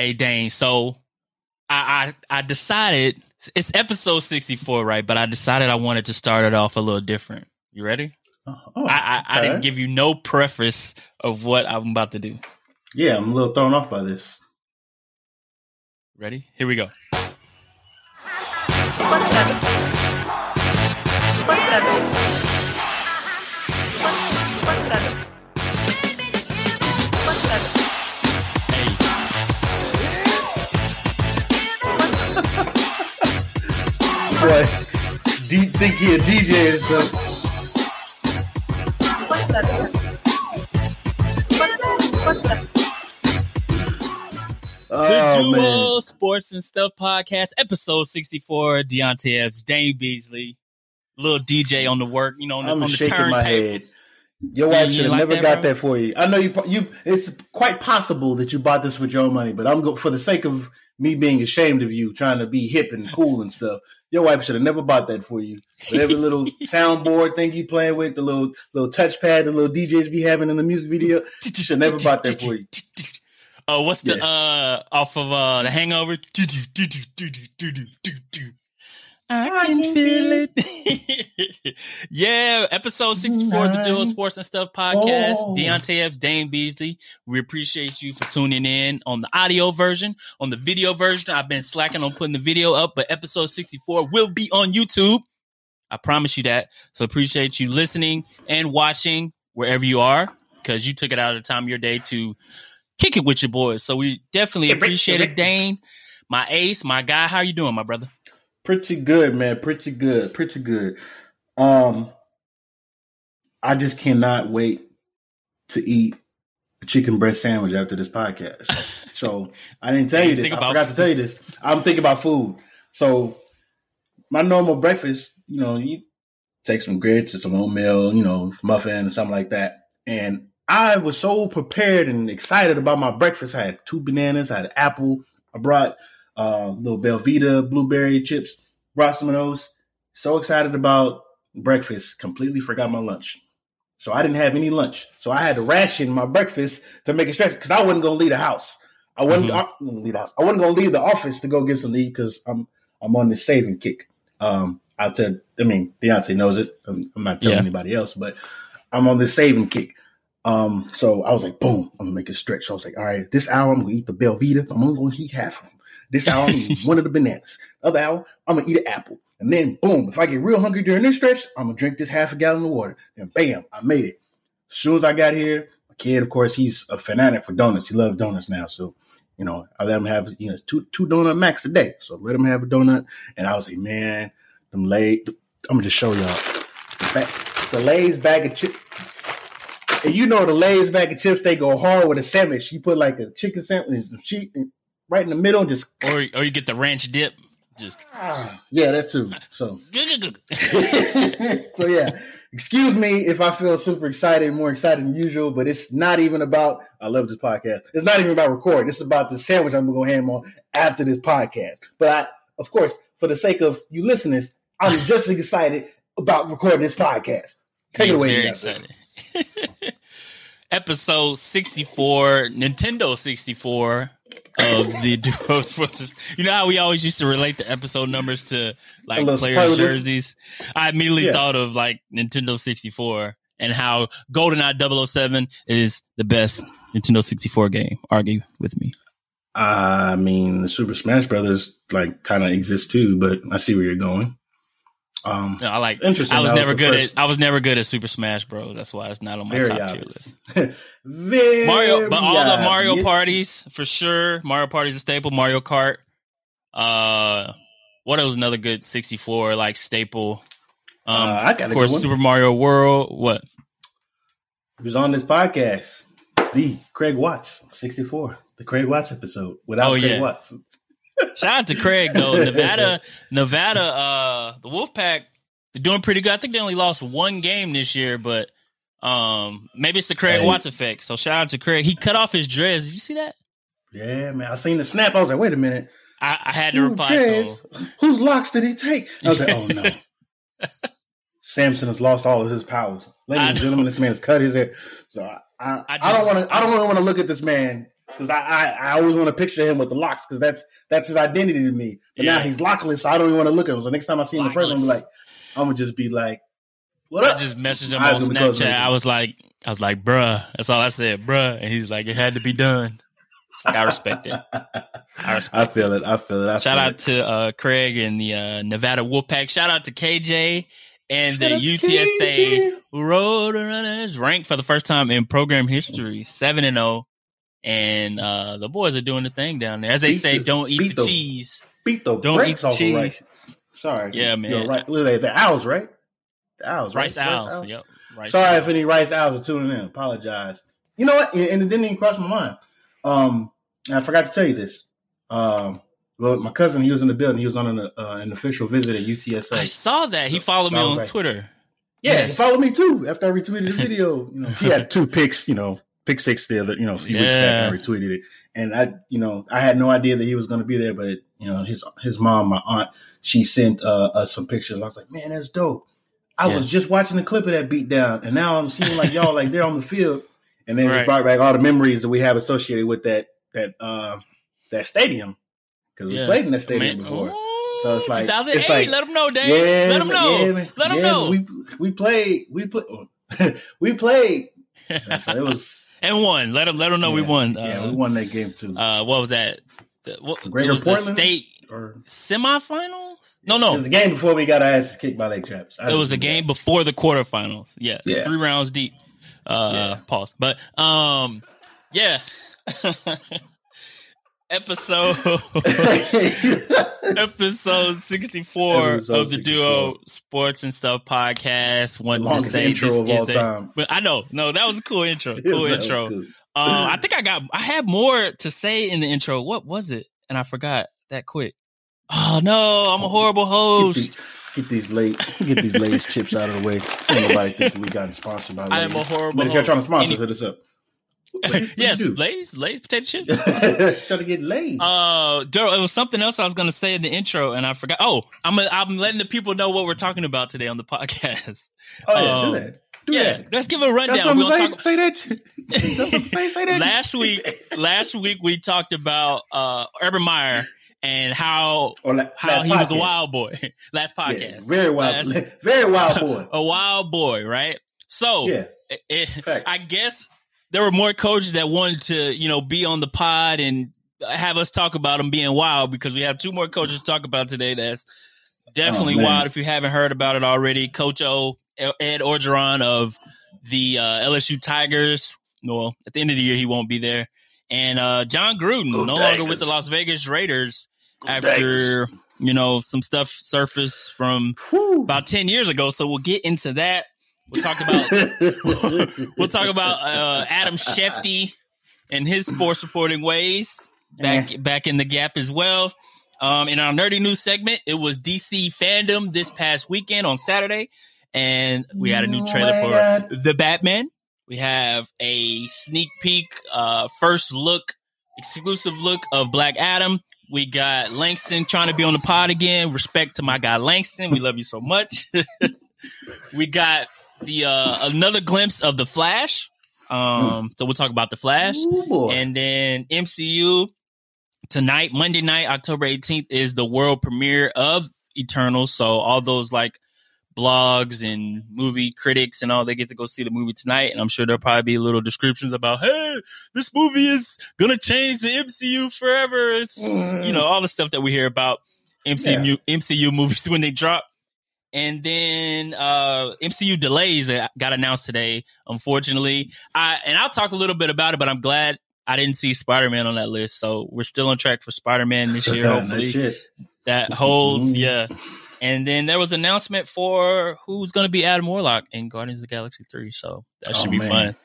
Hey Dane, so I, I I decided it's episode sixty four, right? But I decided I wanted to start it off a little different. You ready? Oh, I, I, I didn't give you no preface of what I'm about to do. Yeah, I'm a little thrown off by this. Ready? Here we go. Boy, do you think he a DJ and stuff? the Oh Duo man, Sports and Stuff Podcast, episode 64. Deonte Epps, Dane Beasley, little DJ on the work, you know, on the, I'm on the shaking my head. turntables. Your wife should have like never that, got bro? that for you. I know you. You. It's quite possible that you bought this with your own money, but I'm go for the sake of me being ashamed of you, trying to be hip and cool and stuff. Your wife should have never bought that for you. But every little soundboard thing you playing with, the little little touchpad, the little DJs be having in the music video, she should never bought that for you. Oh, what's the uh off of uh the hangover? I, I can, feel, it. yeah, episode 64 of the Duo Sports and Stuff podcast. Oh. Deonte F. Dane Beasley. We appreciate you for tuning in on the audio version. On the video version, I've been slacking on putting the video up, but episode 64 will be on YouTube. I promise you that. So appreciate you listening and watching wherever you are because you took it out of the time of your day to kick it with your boys. So we definitely appreciate it, Dane. My ace, my guy. How you doing, my brother? Pretty good, man. Pretty good. Pretty good. Um, I just cannot wait to eat a chicken breast sandwich after this podcast. So I didn't tell you this. I forgot to tell you this. I'm thinking about food. So my normal breakfast, you know, you take some grits or some oatmeal, you know, muffin or something like that. And I was so prepared and excited about my breakfast. I had two bananas, I had an apple, I brought uh, little Belvita blueberry chips, brought some of those. So excited about breakfast, completely forgot my lunch. So I didn't have any lunch. So I had to ration my breakfast to make it stretch because I wasn't gonna leave the house. I wasn't Mhm. I wasn't leave the house. I wasn't gonna leave the office to go get some to eat because I'm I'm on this saving kick. Um, I'll tell. I mean, Beyonce knows it. I'm, I'm not telling Yeah. anybody else, but I'm on this saving kick. Um, so I was like, boom, I'm gonna make it stretch. So I was like, all right, this hour I'm gonna eat the Belvita. I'm only gonna eat half of them. This hour I'm gonna eat one of the bananas. Other hour I'm gonna eat an apple. And then boom, if I get real hungry during this stretch, I'm gonna drink this half a gallon of water. And bam, I made it. As soon as I got here, my kid, of course, he's a fanatic for donuts. He loves donuts now. So, you know, I let him have you know two two donut max a day. So let him have a donut. And I was like, man, them lay. I'm gonna just show y'all. The, Lay's bag of chips. And you know the Lay's bag of chips, they go hard with a sandwich. You put like a chicken sandwich, some cheese right in the middle, and just Or or you get the ranch dip. Just ah, yeah, that too. So so yeah, excuse me if I feel super excited, more excited than usual, but it's not even about. I love this podcast. It's not even about recording. It's about the sandwich I'm gonna go ham on after this podcast. But I, of course, for the sake of you listeners, I'm just as excited about recording this podcast. Take He's it away, Very excited. Episode 64, Nintendo 64 of the Duo Sports. You know how we always used to relate the episode numbers to like A little players' superlative. jerseys? I immediately Yeah. thought of like Nintendo 64 and how GoldenEye 007 is the best Nintendo 64 game. Argue with me. I mean, the Super Smash Brothers like kind of exist too, but I see where you're going. Um, No, I like. Interesting. I was That never good first- at. I was never good at Super Smash Bros. That's why it's not on my Very top tier list. Mario, but all the Mario parties for sure. Mario Party's a staple. Mario Kart. Uh, what was another good sixty four like staple? Um, Uh, I got a of course. Super Mario World. What? He was on this podcast, the Craig Watts, 64, the Craig Watts episode without Oh, Craig yeah. Watts. Shout out to Craig though. Nevada, Nevada. Uh, the Wolfpack. They're doing pretty good. I think they only lost one game this year, but um, maybe it's the Craig Hey. Watts effect. So shout out to Craig. He cut off his dress. Did you see that? Yeah, man. I seen the snap. I was like, wait a minute. I, I had to reply to him. Whose locks did he take? I was like, oh no. Samson has lost all of his powers. Ladies and gentlemen, this man has cut his hair. So I, I, I I, don't want to. I don't want to look at this man because I, I I always want to picture him with the locks because that's that's his identity to me. But now he's lockless, so I don't even want to look at him. So next time I see him in person, I'm like, I'm gonna just be like, "What up? I up?" just messaged him Eyes on on the clothes Snapchat. I was like, I was like, bruh. That's all I said, bruh. And he's like, it had to be done. It's like I respect it. I respect I feel it. I feel it. I Shout feel out it. to uh, Craig and the uh, Nevada Wolfpack. Shout out to KJ and the UTSA KJ. Roadrunners ranked for the first time in program history, seven and zero. And uh, the boys are doing the thing down there. As they Beat say, the- don't eat the the- cheese. beat the Don't eat the cheese. Rice. Sorry. Yeah, man. You're right. The owls, right? The owls, right? Rice owls. Yep. Rice Sorry owls. if any rice owls are tuning in. Apologize. You know what? And it didn't even cross my mind. Um, I forgot to tell you this. Um, well, my cousin, he was in the building. He was on an, uh, an official visit at UTSA. I saw that. He followed me I was on like- Twitter. Yeah, Yes. he followed me too after I retweeted the video. You know, he had two pics. You know, pick six the other. You know, a few weeks back. Yeah. And I retweeted it, and I, you know, I had no idea that he was going to be there. But you know, his his mom, my aunt, she sent uh, us some pictures. I was like, man, that's dope. I Yeah. was just watching the clip of that beat down, and now I'm seeing like y'all like they're on the field, and then Right. just brought back all the memories that we have associated with that that uh, that stadium because Yeah. we played in that stadium Man, before. ooh, So it's like- 2008. it's like- let them know, Dave. Yeah, let them know. Yeah, let them know. We we played. We played. we played. So it was. And won. Let them. Let them know we won. yeah, Uh, we won that game too. uh, what was that? The, what, Greater was the Portland? state or semifinals? No, no, it was the game before we got our asses kicked by Lake Travis. I It was the game before the quarterfinals. Yeah, Yeah. three rounds deep. Uh, Yeah. Pause. But um, yeah. Episode episode sixty four Episode of the 64. Duo Sports and Stuff podcast. Wanted to say intro this is all a- time. but I know, no, that was a cool intro. Cool was intro. good. Uh, I think I got I had more to say in the intro. What was it? And I forgot that quick. Oh no, I'm a horrible host. get these late, get these Lay's chips out of the way. Ain't nobody thinking we got sponsored by. I am a horrible But if you're trying to sponsor, Any- hit us up. What do you- what do yes, you do? Lay's, Lay's potato chips. trying to get Lay's. Uh, Daryl, it was something else I was going to say in the intro, and I forgot. Oh, I'm i I'm letting the people know what we're talking about today on the podcast. oh yeah, um, do that. Do yeah, that. let's give a That's rundown. what We're I'm saying. talk. Say that. That's what I'm saying. Say that. Last week, last week we talked about uh Urban Meyer and how la- how last he was a wild boy. Last Yeah, podcast, very wild, Last- very wild boy. a wild boy, right? So Yeah, it- it- I guess there were more coaches that wanted to, you know, be on the pod and have us talk about them being wild because we have two more coaches to talk about today. That's definitely Oh, wild. If you haven't heard about it already, Coach O, Ed Orgeron of the uh, LSU Tigers. Well, at the end of the year, he won't be there. And uh, John Gruden, Go no longer with the Las Vegas Raiders Go after you know some stuff surfaced from Whew. about ten years ago. So we'll get into that. We'll talk about we'll talk about uh, Adam Schefter and his sports reporting ways back back in the gap as well. Um, in our nerdy news segment, it was DC fandom this past weekend on Saturday, and we had a new trailer for God. the Batman. We have a sneak peek, uh, first look, exclusive look of Black Adam. We got Langston trying to be on the pod again. Respect to my guy Langston. We love you so much. we got the uh, another glimpse of the Flash. Um, so we'll talk about the Flash, Ooh, and then MCU tonight, Monday night, October 18th, is the world premiere of Eternal. So all those like blogs and movie critics and all they get to go see the movie tonight. And I'm sure there'll probably be little descriptions about, hey, this movie is gonna change the MCU forever. It's you know, all the stuff that we hear about MCU MCU movies when they drop. And then uh MCU delays got announced today, unfortunately. I and I'll talk a little bit about it, but I'm glad I didn't see Spider-Man on that list. So we're still on track for Spider-Man this year, hopefully that holds. Mhm. Yeah. And then there was announcement for who's going to be Adam Warlock in Guardians of the Galaxy 3. So that should Oh, be man. fun.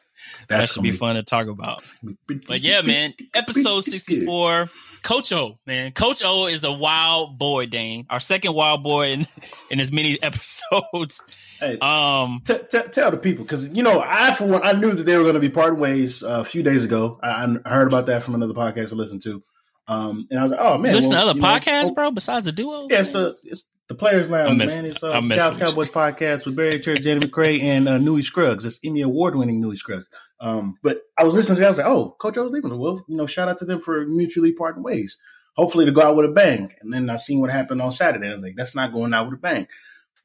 that should be fun to talk about. But But yeah, man, episode 64. Coach O, man. Coach O is a wild boy, Dane. Our second wild boy in, in as many episodes. Hey, Um, t- t- tell the people because you know I for one I knew that they were going to be parting ways uh, a few days ago. I, I heard about that from another podcast I listened to, um, and I was like, oh man, listen well, to other you know, oh, bro, besides the duo? Yeah, it's the it's The Players Lounge, messing- man. It's uh, I'm Dallas. Cowboys podcast with Barry Church, Danny McCray, and uh, Newy Scruggs. It's Emmy award winning Newy Scruggs. Um, but I was listening to that. I was like, oh, Coach O's leaving. Well, you know, shout out to them for mutually parting ways. Hopefully to go out with a bang. And then I seen what happened on Saturday. I was like, that's not going out with a bang.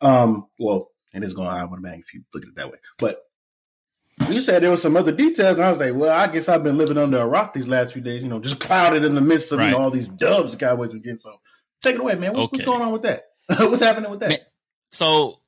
Um, well, it is going out with a bang if you look at it that way. But you said there was some other details, and I was like, well, I guess I've been living under a rock these last few days, you know, just clouded in the midst of you know, all these dubs the Cowboys are getting. So take it away, man. What's, what's going on with that? what's happening with that? Man, so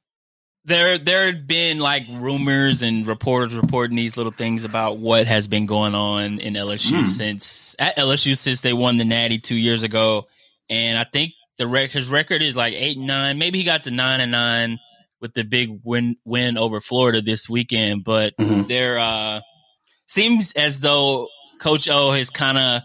there there had been like rumors and reporters reporting these little things about what has been going on in LSU Mm. since at LSU since they won the Natty two years ago, and I think the rec- his record is like eight and nine. Maybe he got to nine and nine with the big win win over Florida this weekend, but Mhm. there uh seems as though Coach O has kind of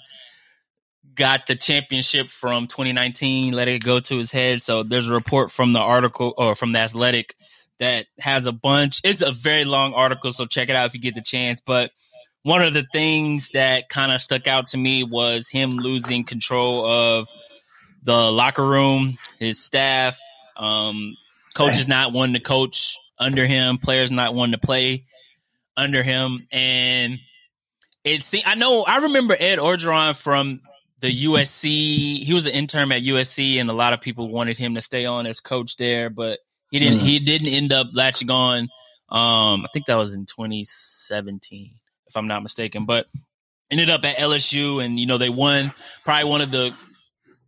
got the championship from 2019, let it go to his head. So there's a report from the article or from the Athletic that has a bunch. It's a very long article, so check it out if you get the chance. But one of the things that kind of stuck out to me was him losing control of the locker room, his staff, um, coaches not wanting to coach under him, players not wanting to play under him, and it se- I know I remember Ed Orgeron from the USC. He was an intern at USC, and a lot of people wanted him to stay on as coach there, but he didn't. Mhm. He didn't end up latching on. Um, I think that was in 2017, if I'm not mistaken. But ended up at LSU, and you know they won probably one of the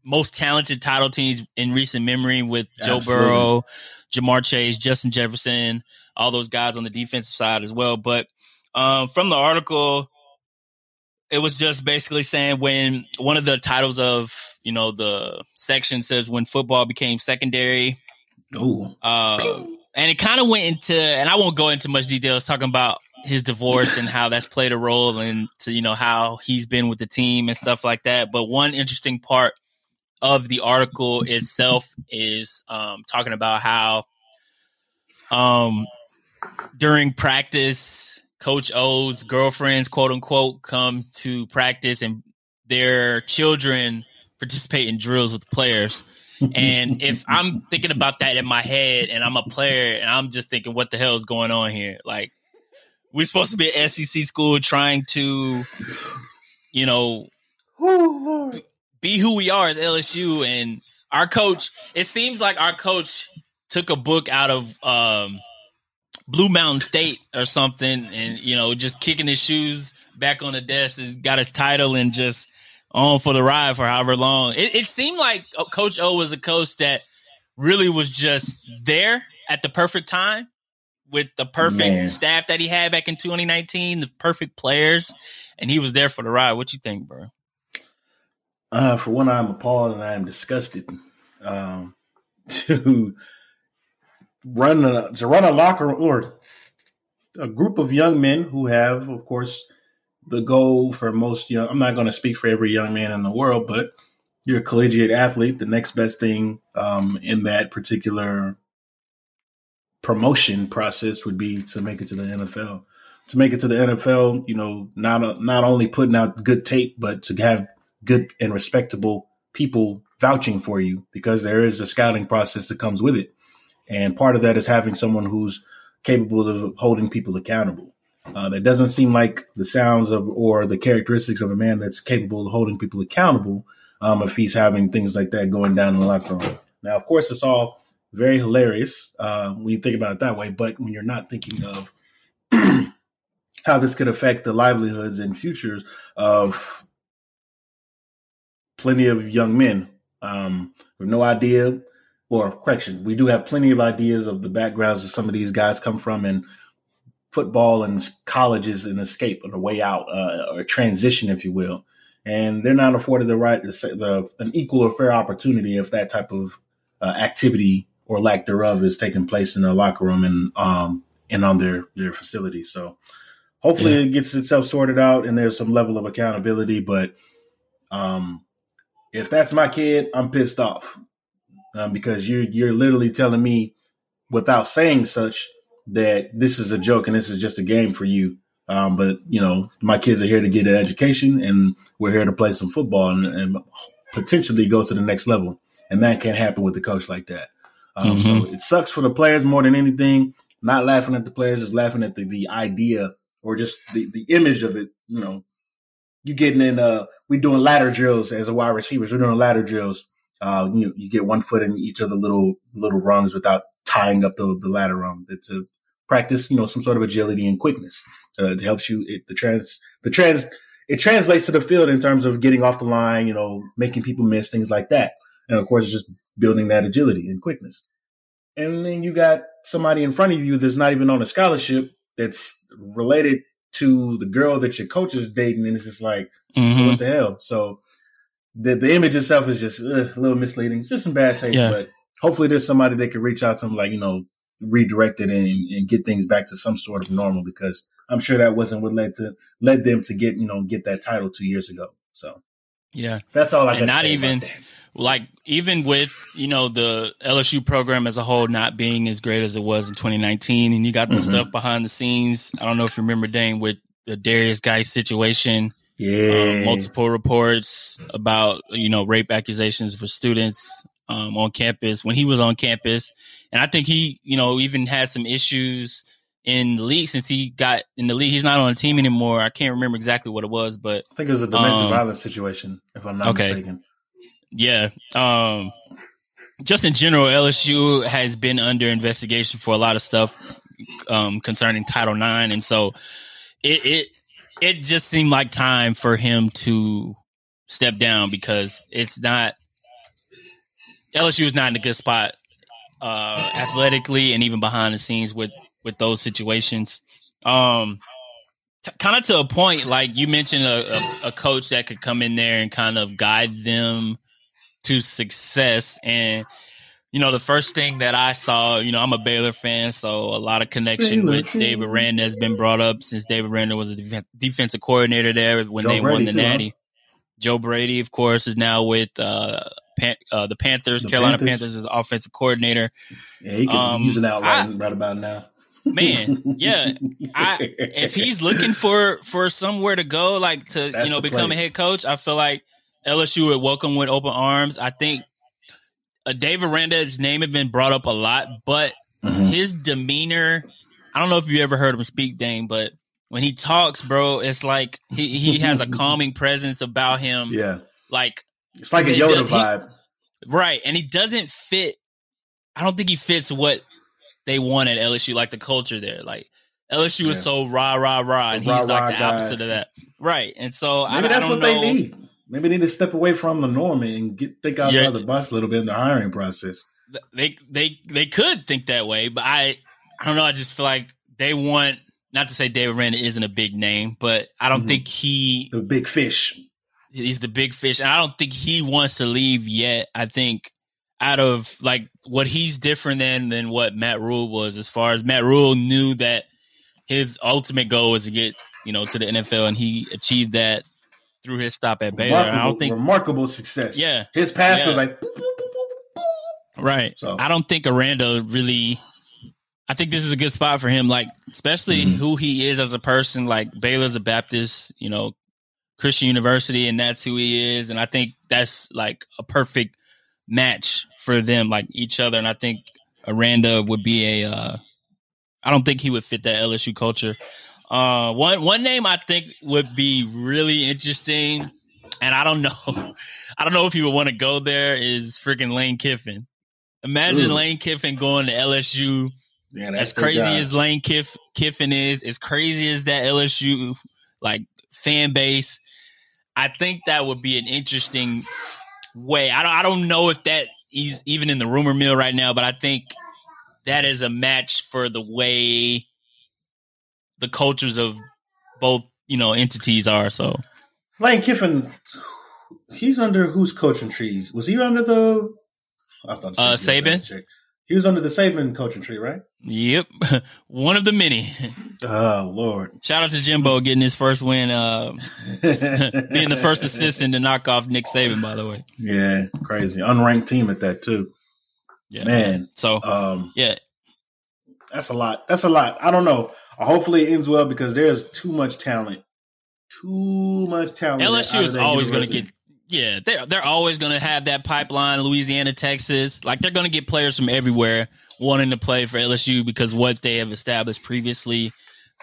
most talented title teams in recent memory with Joe Absolutely. Burrow, Ja'Marr Chase, Justin Jefferson, all those guys on the defensive side as well. But um, from the article, it was just basically saying when one of the titles of you know the section says when football became secondary, Uh, and it kind of went into, and I won't go into much details talking about his divorce and how that's played a role into you know how he's been with the team and stuff like that. But one interesting part of the article itself is um, talking about how um, during practice, Coach O's girlfriends, quote unquote, come to practice and their children participate in drills with players. And if I'm thinking about that in my head and I'm a player and I'm just thinking, what the hell is going on here? Like, we're supposed to be an SEC school trying to, you know, Ooh, be who we are as LSU. And our coach, it seems like our coach took a book out of um, Blue Mountain State or something and, you know, just kicking his shoes back on the desk, has got his title and just on for the ride for however long. It, it seemed like uh, Coach O was a coach that really was just there at the perfect time with the perfect Man. staff that he had back in 2019, the perfect players, and he was there for the ride. What you think, bro? Uh, for one, I'm appalled and I am disgusted um, to run a, to run a locker or a group of young men who have, of course, the goal for most young. I'm not going to speak for every young man in the world, but you're a collegiate athlete. The next best thing um, in that particular promotion process would be to make it to the NFL. To make it to the NFL, you know, not not only putting out good tape, but to have good and respectable people vouching for you because there is a scouting process that comes with it. And part of that is having someone who's capable of holding people accountable. Uh, that doesn't seem like the sounds of or the characteristics of a man that's capable of holding people accountable um, if he's having things like that going down in the locker room. Now, of course, it's all very hilarious uh, when you think about it that way, but when you're not thinking of how this could affect the livelihoods and futures of plenty of young men um, with no idea, or correction, we do have plenty of ideas of the backgrounds that some of these guys come from, and football and college is an escape and a way out, uh, or a transition, if you will. And they're not afforded the right, the an equal or fair opportunity if that type of uh, activity or lack thereof is taking place in their locker room and um and on their their facilities. So hopefully Yeah. it gets itself sorted out and there's some level of accountability. But um if that's my kid, I'm pissed off um, because you're you're literally telling me without saying such that this is a joke and this is just a game for you. Um, but you know, my kids are here to get an education, and we're here to play some football and, and potentially go to the next level. And that can't happen with a coach like that. Um, Mhm. So it sucks for the players more than anything. Not laughing at the players, just laughing at the, the idea or just the, the image of it. You know, you getting in, uh, we doing ladder drills as a wide receivers. We're doing ladder drills. Uh, you, you get one foot in each of the little, little rungs without tying up the, the ladder rung. It's a practice, you know, some sort of agility and quickness. Uh, it helps you, it, the trans, the trans, it translates to the field in terms of getting off the line, you know, making people miss things like that. And of course, just building that agility and quickness. And then you got somebody in front of you that's not even on a scholarship that's related to the girl that your coach is dating. And it's just like, Mhm. what the hell? So the, the image itself is just a little misleading. It's just some bad taste, Yeah. but hopefully there's somebody that can reach out to them, like, you know, redirect it and, and get things back to some sort of normal because I'm sure that wasn't what led to led them to get, you know, get that title two years ago. So Yeah. that's all I got And not even- like even with you know the LSU program as a whole not being as great as it was in 2019, and you got the Mhm. stuff behind the scenes. I don't know if you remember Dane with the Derrius Guice situation, Yeah. um, multiple reports about you know rape accusations for students um, on campus when he was on campus, and I think he you know even had some issues in the league since he got in the league. He's not on the team anymore. I can't remember exactly what it was, but I think it was a domestic um, violence situation, if I'm not okay. mistaken. Yeah. Um just in general, LSU has been under investigation for a lot of stuff um concerning Title IX. And so it it it just seemed like time for him to step down because it's not LSU is not in a good spot uh athletically and even behind the scenes with with those situations. Um t- kind of to a point like you mentioned a, a, a coach that could come in there and kind of guide them to success and you know the first thing that i saw you know i'm a baylor fan so a lot of connection Baylor. with Dave Aranda has been brought up since Dave Aranda was a def- defensive coordinator there when Joe they won the too, huh? natty joe brady of course is now with uh, Pan- uh the panthers The carolina Panthers. panthers, as offensive coordinator Yeah, he could Um, use it out right, I- right about now. Man, yeah. I- if he's looking for for somewhere to go, like to That's you know become place. a head coach, I feel like LSU would welcome with open arms. I think uh, Dave Aranda's name had been brought up a lot, but Mhm. his demeanor. I don't know if you ever heard him speak, Dane, but when he talks, bro, it's like he he has a calming presence about him. Yeah, Like it's like a Yoda he- vibe. Right. And he doesn't fit I don't think he fits what they want at LSU, like the culture there. Like LSU is Yeah. so rah rah rah, and The he's like the opposite guys. of that. Right. And so Maybe I that's don't what know. they need. Maybe they need to step away from the norm and get think outside Yeah. the box a little bit in the hiring process. They they they could think that way, but I I don't know. I just feel like they want not to say Dave Aranda isn't a big name, but I don't Mhm. think he The big fish. He's the big fish, and I don't think he wants to leave yet. I think out of like what he's different than than what Matt Rhule was, as far as Matt Rhule knew that his ultimate goal was to get you know to the NFL, and he achieved that through his stop at Baylor. I don't think remarkable success. Yeah. his path Yeah. was like. boop, boop, boop, boop, boop. right. So- I don't think Aranda really. I think this is a good spot for him, like especially Mhm. who he is as a person. Like Baylor's a Baptist, you know, Christian University, and that's who he is. And I think that's like a perfect match for them, like each other. And I think Aranda would be a. Uh, I don't think he would fit that LSU culture. Uh, one one name I think would be really interesting, and I don't know, I don't know if he would want to go there. Is freaking Lane Kiffin. Imagine Ooh. Lane Kiffin going to LSU Yeah, as crazy as Lane Kiff, Kiffin is, as crazy as that LSU like fan base, I think that would be an interesting way. I don't I don't know if that he's even in the rumor mill right now, but I think that is a match for the way the cultures of both you know entities are. So Lane Kiffin, he's under whose coaching tree? Was he under the? I was about to Uh, say Saban? He was under the Saban coaching tree, right? Yep, one of the many. Oh Lord! Shout out to Jimbo getting his first win, uh, being the first assistant to knock off Nick Saban. By the way, Yeah, crazy. Unranked team at that too. yeah. Man, So um, yeah, that's a lot. That's a lot. I don't know. Hopefully it ends well because there's too much talent. Too much talent. LSU is always going to get Yeah, they're they're always going to have that pipeline. Louisiana, Texas, like they're going to get players from everywhere wanting to play for LSU because what they have established previously,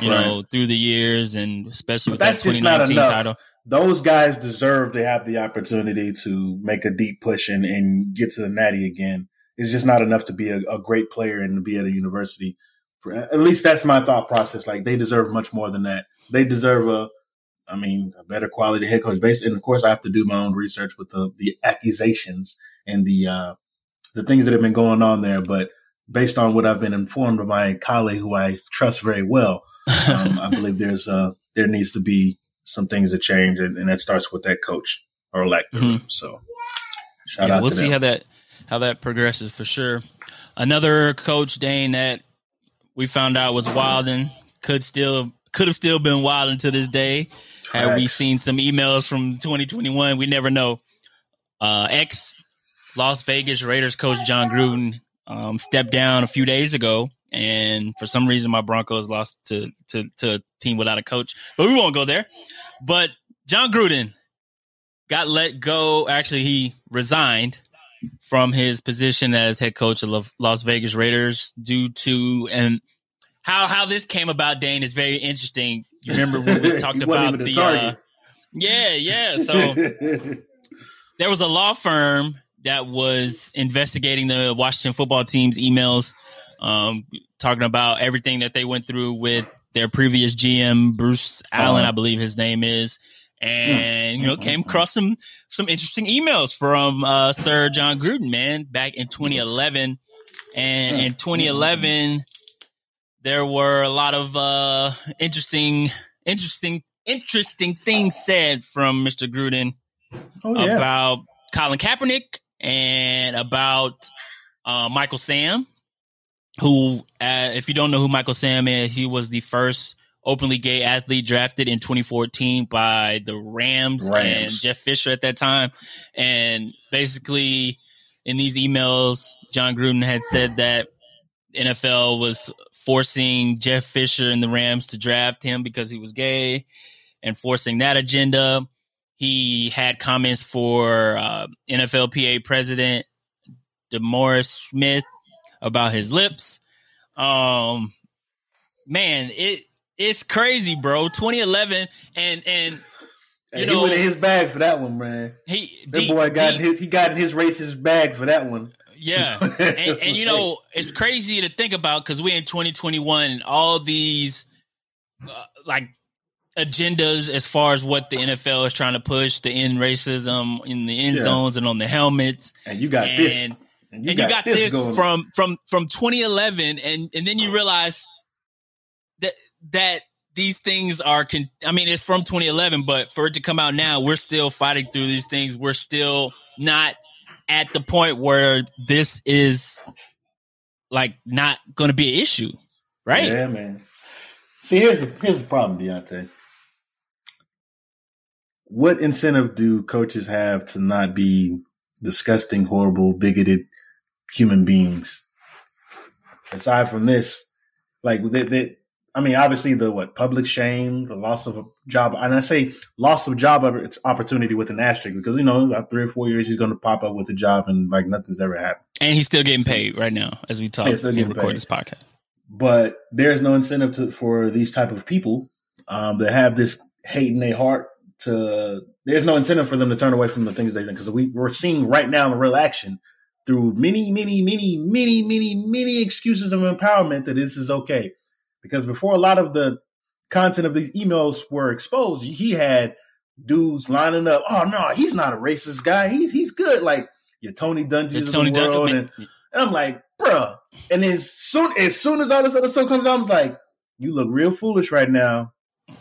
you right. know, through the years, and especially but with that 2019 title. Those guys deserve to have the opportunity to make a deep push and, and get to the natty again. It's just not enough to be a, a great player and to be at a university. For, at least that's my thought process. Like they deserve much more than that. They deserve a I mean, a better quality head coach based. And of course, I have to do my own research with the, the accusations and the, uh, the things that have been going on there. But based on what I've been informed by my colleague who I trust very well, um, I believe there's, uh, there needs to be some things that change. And, and that starts with that coach or elect. Mm-hmm. So shout yeah, out we'll see them. how that, how that progresses for sure. Another coach, Dane, that we found out was Wilding could still could have still been Wilding to this day. Had we seen some emails from 2021, we never know. Uh, ex Las Vegas Raiders coach John Gruden um, stepped down a few days ago, and for some reason, my Broncos lost to to to a team without a coach. But we won't go there. But John Gruden got let go. Actually, he resigned from his position as head coach of Las Vegas Raiders due to and how how this came about, Dane, is very interesting. You remember when we talked about the uh, yeah, yeah. So there was a law firm that was investigating the Washington football team's emails, um, talking about everything that they went through with their previous GM, Bruce Allen, uh-huh. I believe his name is, and you know came across some some interesting emails from uh, Sir John Gruden, man, back in 2011, and in 2011 there were a lot of uh, interesting, interesting, interesting things said from Mr. Gruden oh, yeah. about Colin Kaepernick and about uh, Michael Sam, who, uh, if you don't know who Michael Sam is, he was the first openly gay athlete drafted in 2014 by the Rams, Rams, and Jeff Fisher at that time. And basically, in these emails, John Gruden had said that NFL was forcing Jeff Fisher and the Rams to draft him because he was gay and forcing that agenda. He had comments for uh, NFLPA president DeMaurice Smith about his lips. Um, man, it it's crazy, bro. 2011 and and you hey, know, he went in his bag for that one, man. He that boy got his he got in his racist bag for that one. Yeah, and, and, you know it's crazy to think about because we're in 2021 and all these uh, like agendas as far as what the NFL is trying to push to end racism in the end yeah. zones and on the helmets. And you got and, this, and you, and got, you got, this, this from from from 2011, and and then you realize that that these things are con- I mean it's from 2011, but for it to come out now, we're still fighting through these things. We're still not at the point where this is like not going to be an issue, right? Yeah, man. See, here's the here's the problem, Deonte. What incentive do coaches have to not be disgusting, horrible, bigoted human beings? Aside from this, like they, they, I mean, obviously the what public shame, the loss of a job, and I say loss of job opportunity with an asterisk because you know about three or four years he's going to pop up with a job and like nothing's ever happened. And he's still getting paid right now as we talk and record paid. this podcast. But there's no incentive to, for these type of people um, that have this hate in their heart to. There's no incentive for them to turn away from the things they've done because we, we're seeing right now in real action through many, many, many, many, many, many excuses of empowerment that this is okay because before a lot of the content of these emails were exposed, he had dudes lining up. Oh no, he's not a racist guy. He's he's good. Like your Tony Dungy's of Tony the world, Dun- and, and, I'm like, bruh. And then soon as soon as all this other stuff comes out, I'm like, you look real foolish right now.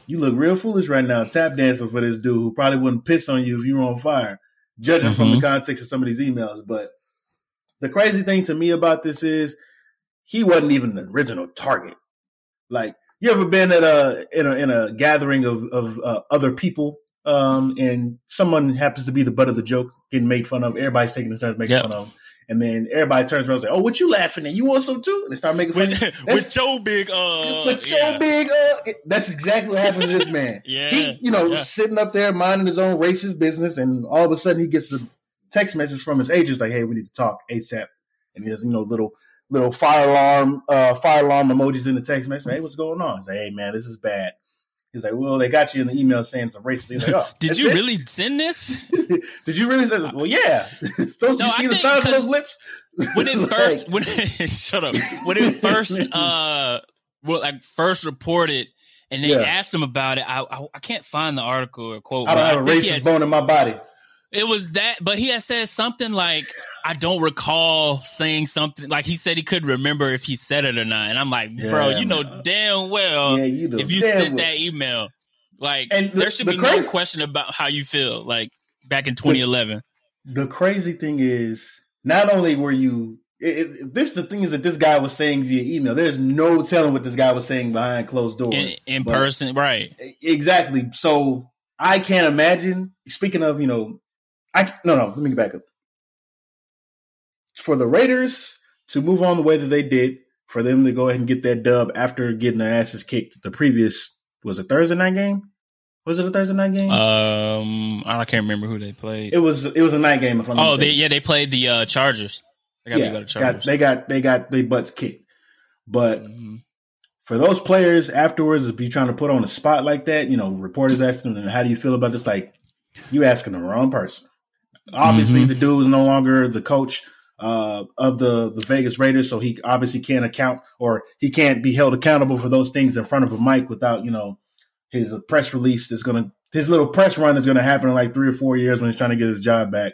You look real foolish right now, tap dancing for this dude who probably wouldn't piss on you if you were on fire. Judging mm-hmm. from the mm-hmm. context of some of these emails, but the crazy thing to me about this is he wasn't even the original target. Like, you ever been at a in a in a gathering of of uh, other people, um, and someone happens to be the butt of the joke, getting made fun of. Everybody's taking the turns making yep. fun of, them. And then everybody turns around and say, "Oh, what you laughing at? You want some too?" And they start making fun. with, with Joe Big. Uh, with yeah. your big, uh, that's exactly what happened to this man. Yeah, he, you know, yeah. sitting up there minding his own racist business, and all of a sudden he gets a text message from his agents like, "Hey, we need to talk ASAP." And there's you know little little fire alarm, uh, fire alarm emojis in the text message. Hey, what's going on? He's like, "Hey, man, this is bad." He's like, "Well, they got you in the email saying some racist." He's like, "Oh, Did you it? really send this? Did you really send? That? Well, yeah. Don't No, you I see the size of those lips? when it first when it, shut up when it first uh well like first reported and they Yeah. asked him about it I, I I can't find the article or quote I don't have a racist bone in my body. it was that but he had said something like I don't recall saying something like he said he couldn't remember if he said it or not and I'm like bro Yeah, you know damn well yeah, you if you sent well. that email like And the- there should the be crazy- no question about how you feel like back in 2011 the crazy thing is, not only were you. It, it, this the thing is that this guy was saying via email. There's no telling what this guy was saying behind closed doors. in, in But- person right Exactly. So I can't imagine. Speaking of, you know, I no no. Let me get back up. For the Raiders to move on the way that they did, for them to go ahead and get that dub after getting their asses kicked the previous was it Thursday night game? Was it a Thursday night game? um I can't remember who they played it was. It was a night game. If I'm Oh, they yeah, they played the uh, Chargers. They got beat by got, they got they got their butts kicked. But Mhm. for those players afterwards to be trying to put on a spot like that, you know, reporters asking them, "How do you feel about this?" Like, you asking the wrong person. Obviously, Mhm. the dude is no longer the coach uh, of the, the Vegas Raiders. So he obviously can't account or he can't be held accountable for those things in front of a mic without, you know, his uh, press release is going to, his little press run is going to happen in like three or four years when he's trying to get his job back.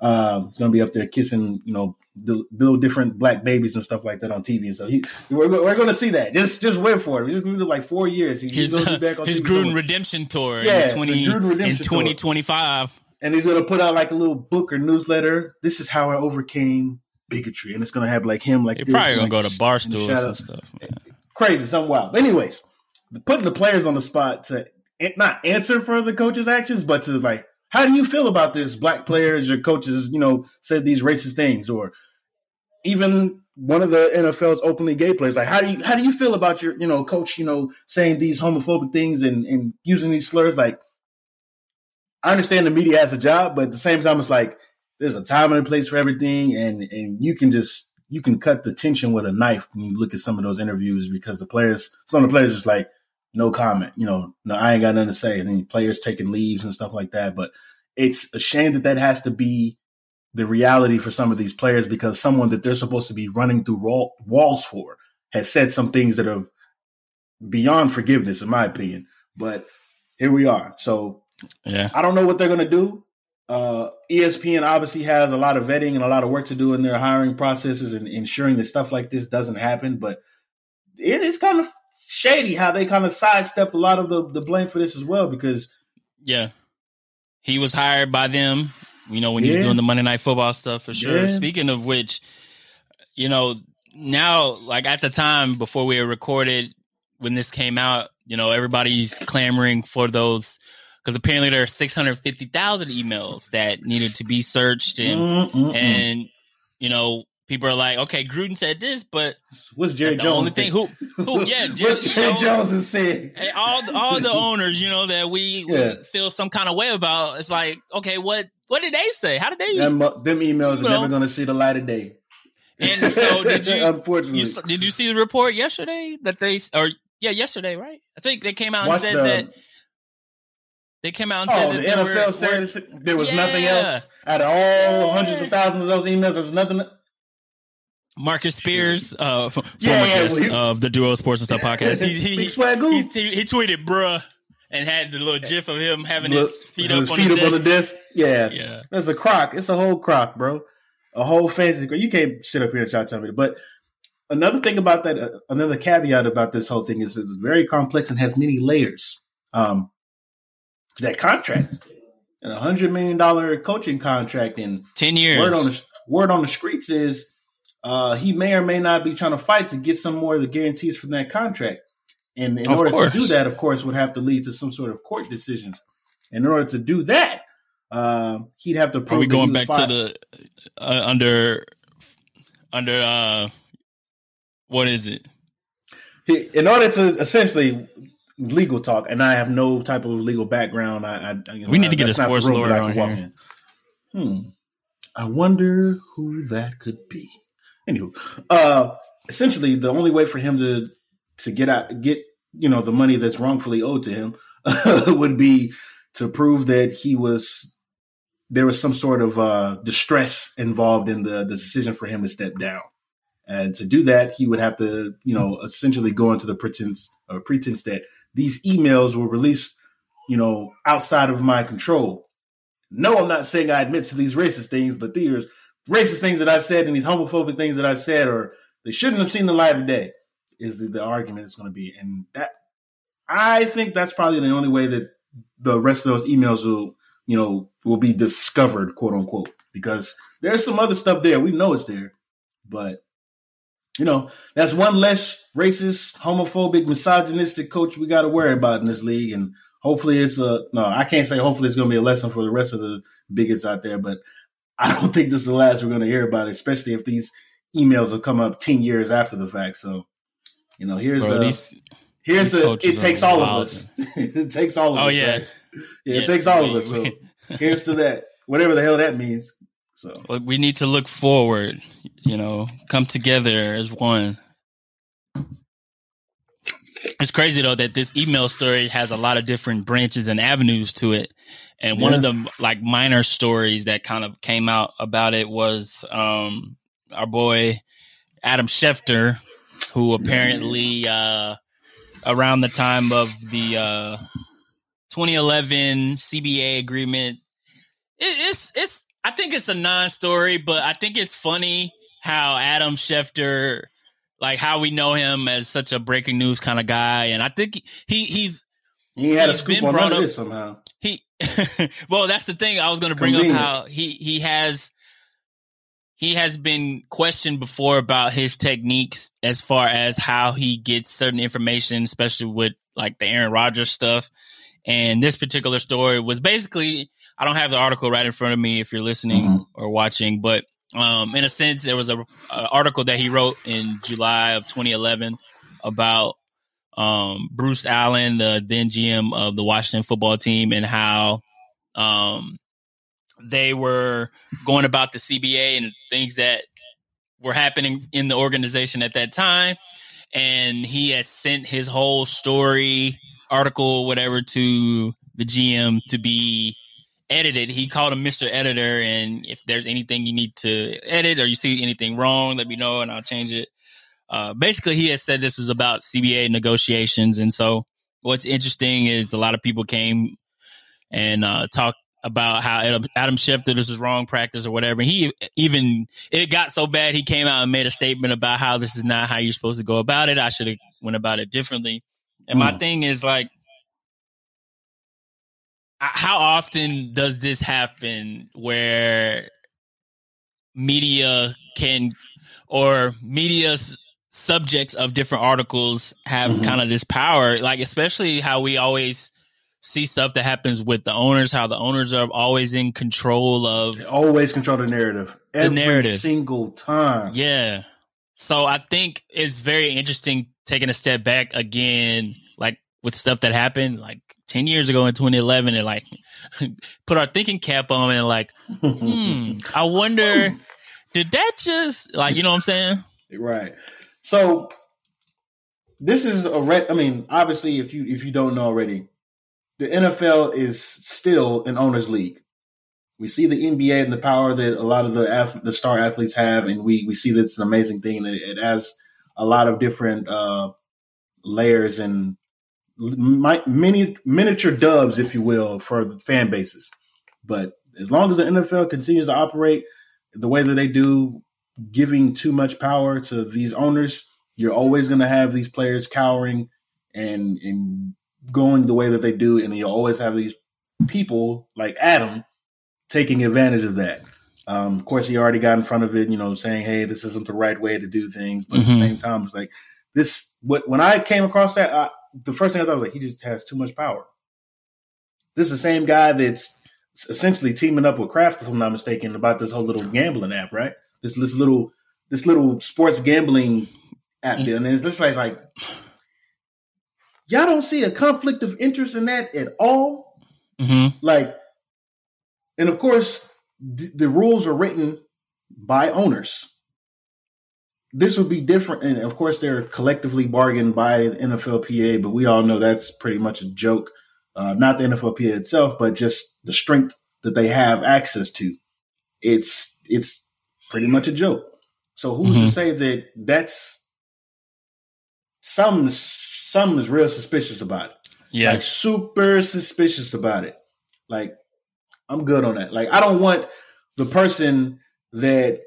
Uh, he's going to be up there kissing, you know, little different black babies and stuff like that on TV. And so he, we're, we're going to see that. Just, just wait for it. We're just going to like four years. He, his, he's going to be uh, back on his TV Gruden somewhere. redemption tour yeah, in, 20, in 2025 and he's going to put out like a little book or newsletter. This is how I overcame bigotry, and it's going to have like him like this, probably gonna like, go to and Barstool shout and stuff. man. crazy, something wild. Anyways, putting the players on the spot to eh, not answer for the coach's actions, but to like, how do you feel about this? Black players, your coaches, you know, said these racist things, or even one of the NFL's openly gay players. Like, how do you how do you feel about your you know coach, you know, saying these homophobic things and and using these slurs? Like, I understand the media has a job, but at the same time, it's like there's a time and a place for everything, and and you can just you can cut the tension with a knife when you look at some of those interviews because the players, some of the players, just like no comment, you know, no, I ain't got nothing to say, and then players taking leaves and stuff like that. But it's a shame that that has to be the reality for some of these players because someone that they're supposed to be running through wall, walls for has said some things that are beyond forgiveness, in my opinion. But here we are. So Yeah, I don't know what they're going to do. Uh, ESPN obviously has a lot of vetting and a lot of work to do in their hiring processes and ensuring that stuff like this doesn't happen. But it is kind of shady how they kind of sidestepped a lot of the, the blame for this as well because yeah. He was hired by them. You know when he was doing the Monday Night Football stuff for sure. Yeah. Speaking of which, you know now like at the time before we recorded when this came out, you know everybody's clamoring for those because apparently there are six hundred fifty thousand emails that needed to be searched and Mm-mm-mm. and you know people are like, okay, Gruden said this, but what's Jerry the Jones? only thing who who yeah, Jerry, what's you know, Jones saying? all all the owners, you know, that we, we feel some kind of way about. It's like, okay, what what did they say? How did they? Them, uh, them emails are know. never going to see the light of day. And so did you? Unfortunately, you did you see the report yesterday that they or yeah yesterday right? I think they came out and Watch said the- that they came out and said Oh, said the that there NFL were, said were- there was nothing else out of all Yeah. hundreds of thousands of those emails. There was nothing. Marcus Spears, uh, former Yeah, yeah, guest well, he- of the Duo Sports and Stuff podcast. He he, he, he, he tweeted "bruh" and had the little gif of him having Look, his feet his up on feet the up on the desk. Yeah, Yeah, It's a crock. It's a whole crock, bro. A whole fancy. You can't sit up here and try to tell me. But another thing about that, uh, another caveat about this whole thing is it's very complex and has many layers. Um, that contract, and a hundred million dollar coaching contract, in ten years. word on the word on the streets is uh, he may or may not be trying to fight to get some more of the guarantees from that contract. And in Of order course. to do that, of course, would have to lead to some sort of court decisions. And in order to do that, uh, he'd have to prove Are we going back was to the uh, under under uh, what is it? He, in order to essentially legal talk, and I have no type of legal background. I, I you know, we need to get a that's not the sports lawyer I on here. Hmm. I wonder who that could be. Anywho, uh, essentially, the only way for him to to get out, get you know the money that's wrongfully owed to him would be to prove that he was there was some sort of uh, distress involved in the, the decision for him to step down. And to do that, he would have to, you know, essentially go into the pretense or pretense that these emails were released, you know, outside of my control. No, I'm not saying I admit to these racist things, but these racist things that I've said and these homophobic things that I've said, or they shouldn't have seen the light of day, is the, the argument it's going to be. And that, I think that's probably the only way that the rest of those emails will, you know, will be discovered, quote unquote, because there's some other stuff there. We know it's there, but you know, that's one less racist, homophobic, misogynistic coach we got to worry about in this league. And hopefully it's a, no, I can't say hopefully it's going to be a lesson for the rest of the bigots out there, but I don't think this is the last we're going to hear about it, especially if these emails will come up 10 years after the fact. So, you know, here's Bro, the, these, here's these the, it takes all wild. of us. it takes all of oh us. yeah, right? Yeah, Yes, it takes all we- of us. So here's to that, whatever the hell that means. So, we need to look forward. You know, come together as one. It's crazy though that this email story has a lot of different branches and avenues to it. And one of the like minor stories that kind of came out about it was um our boy Adam Schefter, who apparently uh around the time of the uh 2011 CBA agreement it, it's it's I think it's a non-story, but I think it's funny how Adam Schefter, like how we know him as such a breaking news kind of guy, and I think he he's he had a scoop on brought up- somehow. he. well, that's the thing I was going to bring up how he he has he has been questioned before about his techniques as far as how he gets certain information, especially with like the Aaron Rodgers stuff. And this particular story was basically I don't have the article right in front of me if you're listening Mhm. or watching, but um, in a sense, there was a, a article that he wrote in July of 2011 about um, Bruce Allen, the then GM of the Washington football team, and how um, they were going about the CBA and things that were happening in the organization at that time. And he had sent his whole story, article, whatever, to the GM to be edited. He called him Mr. Editor. And if there's anything you need to edit or you see anything wrong, let me know and I'll change it. Uh, basically, he had said this was about CBA negotiations. And so what's interesting is a lot of people came and uh, talked about how Adam, Schefter this is wrong practice or whatever. And he even it got so bad he came out and made a statement about how this is not how you're supposed to go about it. I should have went about it differently. And my Hmm. thing is like, how often does this happen where media can or media subjects of different articles have Mhm. kind of this power like especially how we always see stuff that happens with the owners how the owners are always in control of They always control the narrative. Every narrative. single time. yeah so i think it's very interesting taking a step back again like with stuff that happened like 10 years ago in 2011 and like put our thinking cap on and like hmm i wonder did that just like you know what i'm saying Right. So this is a red. I mean, obviously, if you if you don't know already, the NFL is still an owners' league. We see the NBA and the power that a lot of the the star athletes have, and we we see that it's an amazing thing. And it, it has a lot of different uh, layers and mi- mini miniature dubs, if you will, for the fan bases. But as long as the NFL continues to operate the way that they do, giving too much power to these owners, you're always going to have these players cowering and and going the way that they do, and you'll always have these people like Adam taking advantage of that. Um, of course, he already got in front of it, you know, saying, "Hey, this isn't the right way to do things." But at Mhm. the same time, it's like this. What when I came across that, I, the first thing I thought was like, he just has too much power. This is the same guy that's essentially teaming up with Kraft, if I'm not mistaken, about this whole little gambling app, right? This this little this little sports gambling app there, and it's just like like y'all don't see a conflict of interest in that at all. Mm-hmm. Like, and of course, th- the rules are written by owners. This would be different, and of course, they're collectively bargained by the NFLPA, but we all know that's pretty much a joke. Uh, not the NFLPA itself, but just the strength that they have access to. It's it's pretty much a joke. So who's Mhm. to say that that's some some is real suspicious about it? Yeah. Like super suspicious about it. Like I'm good on that. Like I don't want the person that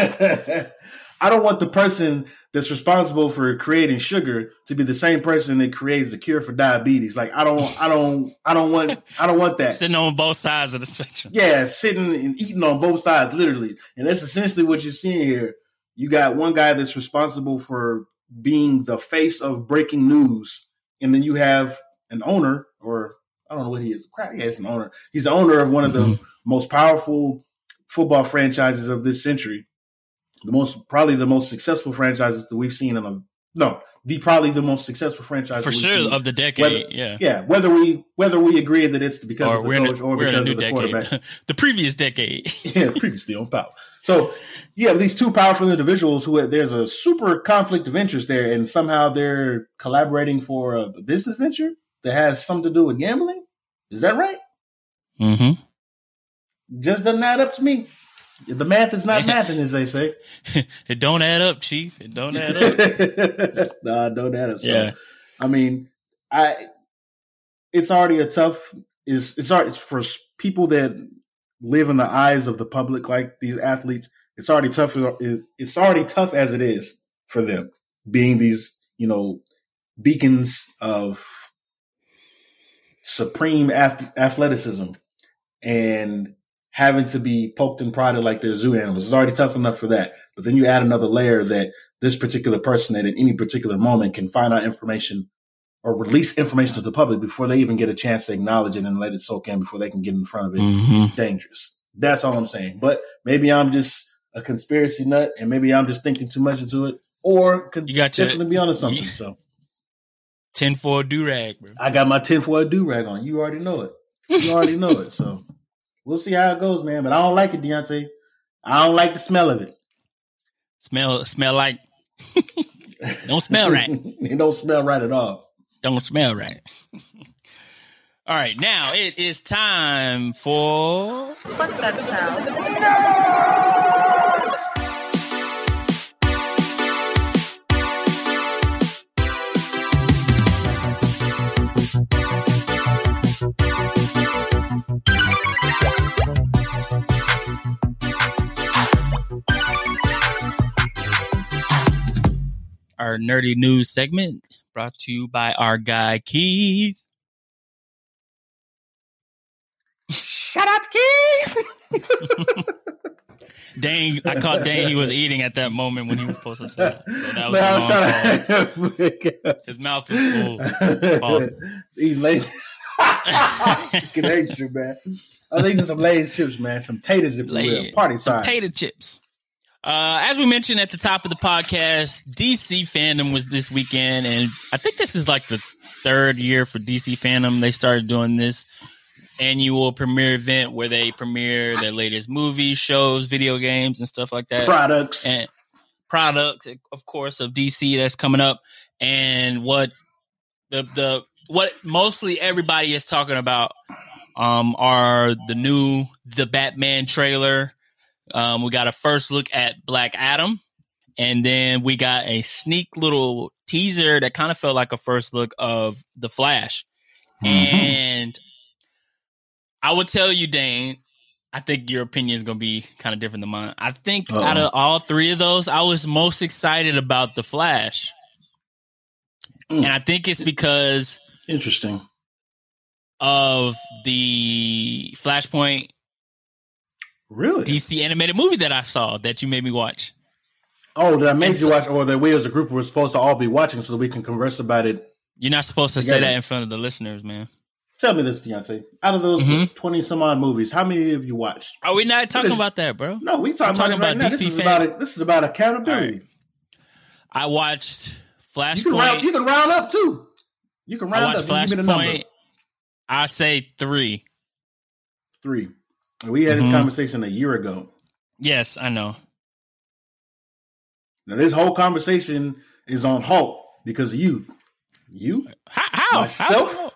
I don't want the person that's responsible for creating sugar to be the same person that creates the cure for diabetes. Like I don't I don't I don't want I don't want that. Sitting on both sides of the spectrum. Yeah, sitting and eating on both sides, literally. And that's essentially what you're seeing here. You got one guy that's responsible for being the face of breaking news, and then you have an owner, or I don't know what he is. Crap, yeah, it's an owner. He's the owner of one of the Mhm. most powerful football franchises of this century. The most, probably the most successful franchises that we've seen in a no, the probably the most successful franchise For sure seen. of the decade. Whether- yeah. yeah, whether we whether we agree that it's because Or of the coach a, or we're in a because of the decade. quarterback. the previous decade. yeah, previously on power. So you have these two powerful individuals who there's a super conflict of interest there, and somehow they're collaborating for a business venture that has something to do with gambling. Is that right? Mm-hmm. Just doesn't add up to me. The math is not mathing, as they say. it don't add up, Chief. It don't add up. nah, don't add up. So, yeah. I mean, I it's already a tough is it's already for people that live in the eyes of the public like these athletes. It's already tough. It's already tough as it is for them being these you know beacons of supreme ath- athleticism and having to be poked and prodded like they're zoo animals. It's already tough enough for that. But then you add another layer that this particular person at any particular moment can find out information or release information to the public before they even get a chance to acknowledge it and let it soak in before they can get in front of it. Mhm. It's dangerous. That's all I'm saying. But maybe I'm just a conspiracy nut and maybe I'm just thinking too much into it or could You got your- definitely be onto something. you- So a do rag, bro. I got my tinfoil do rag on. You already know it. You already know it. So we'll see how it goes, man. But I don't like it, Deonte. I don't like the smell of it. Smell smell like don't smell right. it don't smell right at all. Don't smell right. All right, now it is time for Fuck that sound. Our nerdy news segment brought to you by our guy Keith. Shout out to Keith. Dang, I caught Dang he was eating at that moment when he was supposed to say that. So that was I'm long trying- oh His mouth was full. Oh. Eating lazy. Can hate you, man. I was eating some Lay's chips, man. Some taters, if you will. Party some time. potato chips. Uh, as we mentioned at the top of the podcast, DC fandom was this weekend, and I think this is like the third year for DC fandom. They started doing this annual premiere event where they premiere their latest movies, shows, video games, and stuff like that. Products. and products, of course, of DC that's coming up, and what the the what mostly everybody is talking about um are the new the Batman trailer. Um, we got a first look at Black Adam, and then we got a sneak little teaser that kind of felt like a first look of the Flash. Mhm. And I will tell you, Dane, I think your opinion is going to be kind of different than mine. I think Uh-oh. out of all three of those, I was most excited about the Flash. Mm. And I think it's because Interesting. of the Flashpoint Really? DC animated movie that I saw that you made me watch. oh, that I made And you so- watch, or that we as a group were supposed to all be watching so that we can converse about it. You're not supposed to say that in front of the listeners, man. tell me this, Deonte. Out of those Mhm. twenty some odd movies, how many have you watched? Are we not talking is- about that, bro? No, we talking, talking about, it right. DC This is about it. This is about accountability. I watched You can round. Flashpoint. You can round up too. You can I round watched up. You give number. Flashpoint. I say three. Three. We had this Mhm. conversation a year ago. Yes, I know. Now this whole conversation is on halt because of you. You, How? how? Myself? How?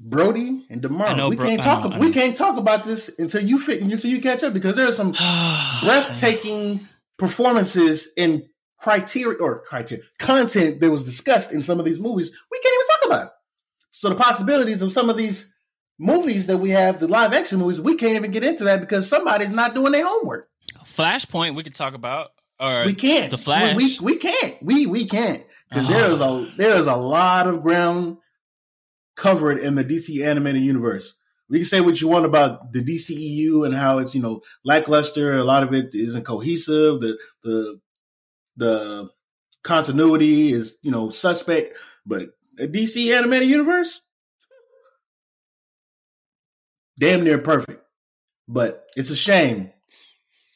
Brody, and Demar. know, we bro- can't talk. know, we can't talk about this until you fit. Until you catch up because there's some breathtaking performances and criteria or criteria content that was discussed in some of these movies. We can't even talk about. It. So the possibilities of some of these movies that we have, the live action movies, we can't even get into that because somebody's not doing their homework. Flashpoint. We could talk about. Or We can't. The Flash. We, we, we can't. We we can't because Uh-huh. there is a there is a lot of ground covered in the DC animated universe. We can say what you want about the DCEU and how it's you know lackluster. A lot of it isn't cohesive. The the the continuity is you know suspect. But the DC animated universe, damn near perfect. But it's a shame.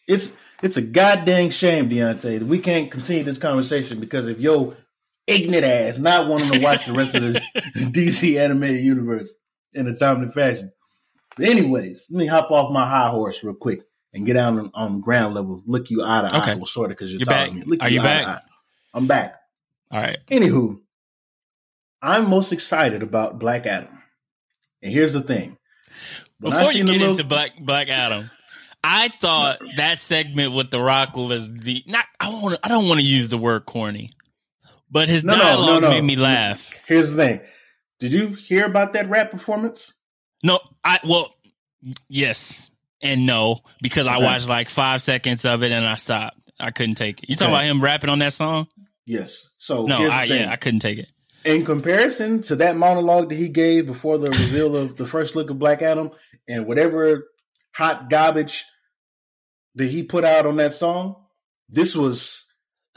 It's it's a goddamn shame, Deonte, that we can't continue this conversation because of your ignorant ass not wanting to watch the rest of the DC animated universe in a timely fashion. But anyways, let me hop off my high horse real quick and get down on, on ground level. Look you eye to eye, Okay. well, sort of, because you're, You're talking back? to me. Look Are you eye to back? eye. I'm back. All right. Anywho, I'm most excited about Black Adam. And here's the thing. When Before you get little- into Black Black Adam, I thought that segment with The Rock was the not. I want. I don't want to use the word corny, but his No, dialogue no, no. made me laugh. Here's the thing. Did you hear about that rap performance? No, I well, yes and no because I watched like five seconds of it and I stopped. I couldn't take it. You talking Okay. about him rapping on that song? Yes. So No, I yeah, I couldn't take it. In comparison to that monologue that he gave before the reveal of the first look of Black Adam and whatever hot garbage that he put out on that song, this was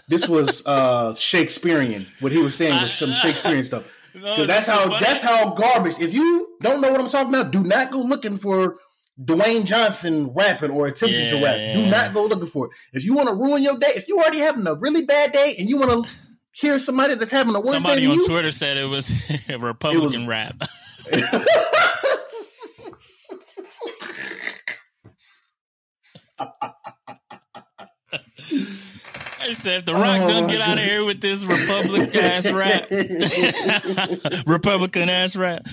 this was uh Shakespearean. What he was saying was some Shakespearean stuff. No, that's how that's how garbage. If you don't know what I'm talking about, do not go looking for Dwayne Johnson rapping or attempting to rap. Do not go looking for it. If you want to ruin your day, if you already having a really bad day and you want to hear somebody that's having a worse Somebody day than on you, Twitter said it was a Republican rap. I said, if The Rock Oh, don't get out of here with this Republican ass rap, Republican ass rap.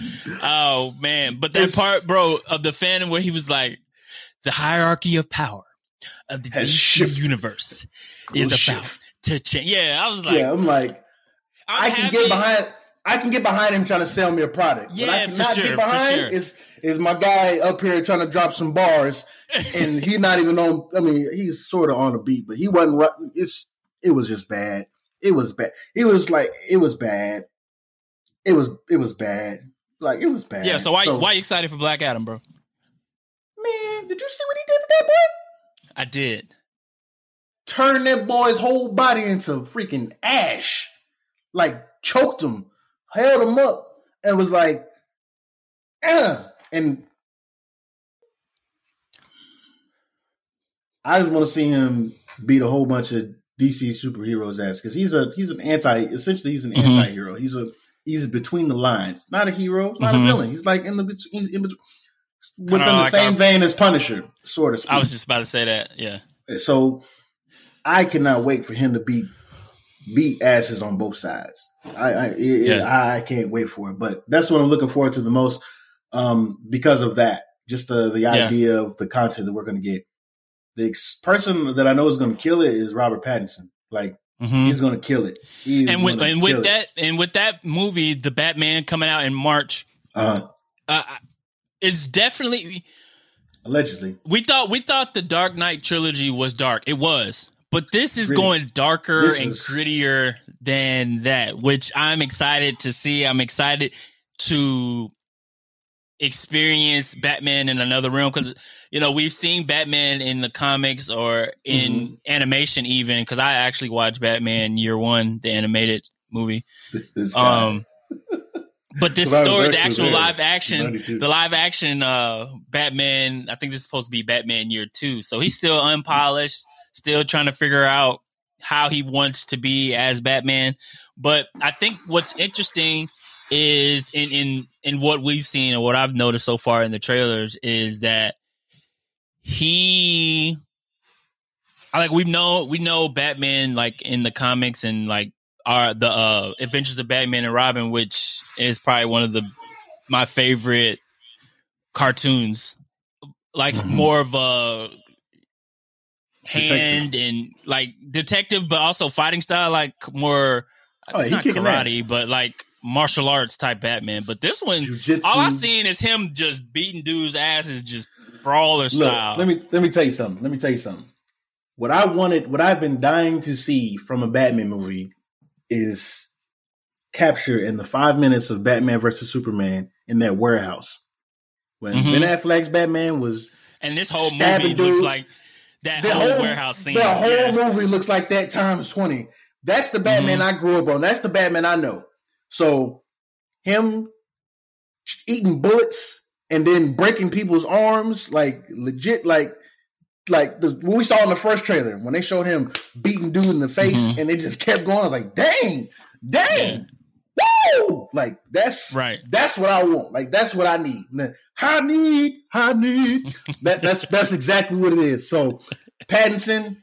Oh man! But that It's- part, bro, of the fan where he was like, the hierarchy of power of the Has DC shifted. universe is Will about shift. To change. Yeah, I was like, yeah, I'm like, I'm i can happy- get behind. I can get behind him trying to sell me a product. what I cannot sure, get behind sure. is is my guy up here trying to drop some bars, and he's not even on. I mean, he's sort of on a beat, but he wasn't. It's it was just bad. It was bad. It was like it was bad. It was it was bad. Like it was bad. Yeah, so why why you excited for Black Adam, bro? man? Did you see what he did to that boy? I did. Turned that boy's whole body into freaking ash. Like choked him, held him up, and was like, uh, and I just want to see him beat a whole bunch of DC superheroes ass because he's a he's an anti essentially he's an Mhm. anti-hero. He's a he's between the lines. Not a hero, not Mhm. a villain. He's like in the he's in between within the like same our- vein as Punisher, sort of. I was just about to say that. Yeah. So I cannot wait for him to beat beat asses on both sides. I I, it, it- Yeah. I I can't wait for it. But that's what I'm looking forward to the most um, because of that. Just the the Yeah. idea of the content that we're going to get. The ex- person that I know is going to kill it is Robert Pattinson. Like Mhm. he's going to kill it. And with and with it. that and with that movie, the Batman coming out in March, uh, uh, it's definitely allegedly, we thought we thought the Dark Knight trilogy was dark. It was. But this is Gritty. going darker This and is- grittier than that, which I'm excited to see. I'm excited to experience Batman in another realm because you know we've seen Batman in the comics or in Mm-hmm. animation even because I actually watched Batman Year One, the animated movie. this. Um, But this story, the actual there live action, the live action uh Batman, I think this is supposed to be Batman year two. So he's still unpolished, still trying to figure out how he wants to be as Batman. But I think what's interesting is in in in what we've seen and what I've noticed so far in the trailers is that he I like we know we know Batman like in the comics and like our the uh Adventures of Batman and Robin, which is probably one of the my favorite cartoons. Like Mhm. more of a hand and like detective, but also fighting style, like more Oh, it's not karate, but like martial arts type Batman. But this one, Jiu-jitsu. all I seen is him just beating dudes' asses, just brawler Look, style. let me let me tell you something. Let me tell you something. What I wanted, what I've been dying to see from a Batman movie is capture in the five minutes of Batman versus Superman in that warehouse. When Mhm. Ben Affleck's Batman was and this whole movie looks dudes. like that the whole, whole warehouse scene. The whole Yeah. movie looks like that times twenty. That's the Batman Mm-hmm. I grew up on. That's the Batman I know. So him eating bullets and then breaking people's arms, like legit, like like the what we saw in the first trailer when they showed him beating dude in the face Mhm. and they just kept going. I was like, dang, dang, woo! Like that's Right. that's what I want. Like that's what I need. I need, I need. that that's that's exactly what it is. So Pattinson,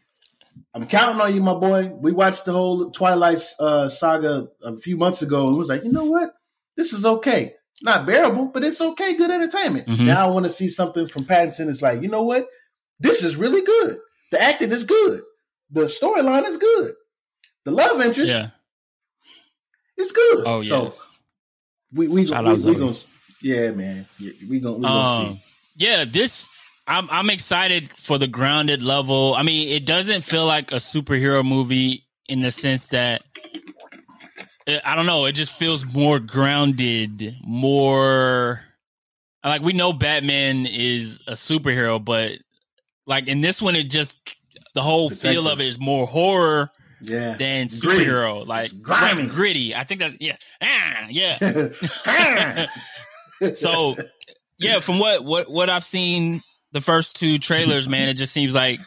I'm counting on you, my boy. We watched the whole Twilight uh, saga a few months ago and was like, you know what? This is okay. Not bearable, but it's okay. Good entertainment. Mhm. Now I want to see something from Pattinson. It's like, you know what? This is really good. The acting is good. The storyline is good. The love interest Yeah. Is good. Oh, yeah. So we we, Shout we, we, Zoe. gonna yeah, man. Yeah, we gonna we gonna Um, see. yeah, this I'm I'm excited for the grounded level. I mean, it doesn't feel like a superhero movie in the sense that eh, I don't know. It just feels more grounded, more like we know Batman is a superhero, but like in this one, it just the whole feel of it is more horror Yeah. than Gritty. superhero. Like Grimy. gritty. I think that's yeah, ah, yeah. so yeah, from what what what I've seen the first two trailers, man, it just seems like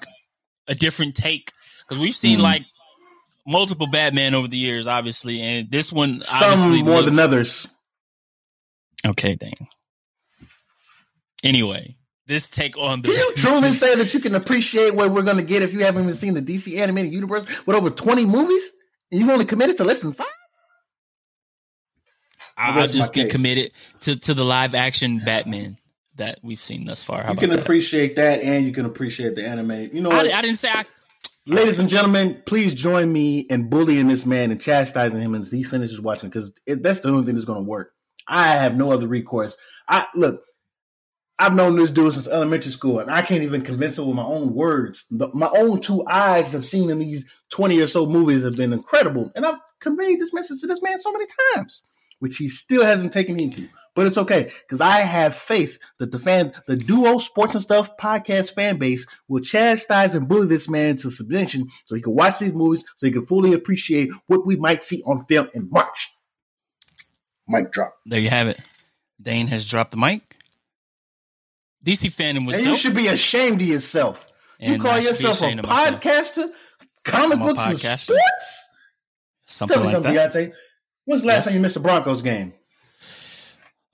a different take because we've seen Mhm. like multiple Batman over the years, obviously, and this one some more looks- than others. Okay, dang. Anyway, this take on the Can you truly say that you can appreciate what we're gonna get if you haven't even seen the DC animated universe with over 20 movies? And you've only committed to less than five? I- I'll just get case. committed to to the live action Batman that we've seen thus far. How you can appreciate that and you can appreciate the anime. You know I, what? I didn't say I. Ladies and gentlemen, please join me in bullying this man and chastising him as he finishes watching because that's the only thing that's going to work. I have no other recourse. I look. I've known this dude since elementary school, and I can't even convince him with my own words. The, my own two eyes have seen in these twenty or so movies have been incredible, and I've conveyed this message to this man so many times, which he still hasn't taken heed to. But it's okay because I have faith that the fan, the Duo Sports and Stuff podcast fan base will chastise and bully this man to submission so he can watch these movies, so he can fully appreciate what we might see on film in March. Mic drop. There you have it. Dane has dropped the mic. DC fandom was And you should be ashamed of yourself. You call I should be yourself a podcaster, comic books, and podcaster. sports? Something Tell me like something, that. Deonte. When's the last Yes. time you missed a Broncos game?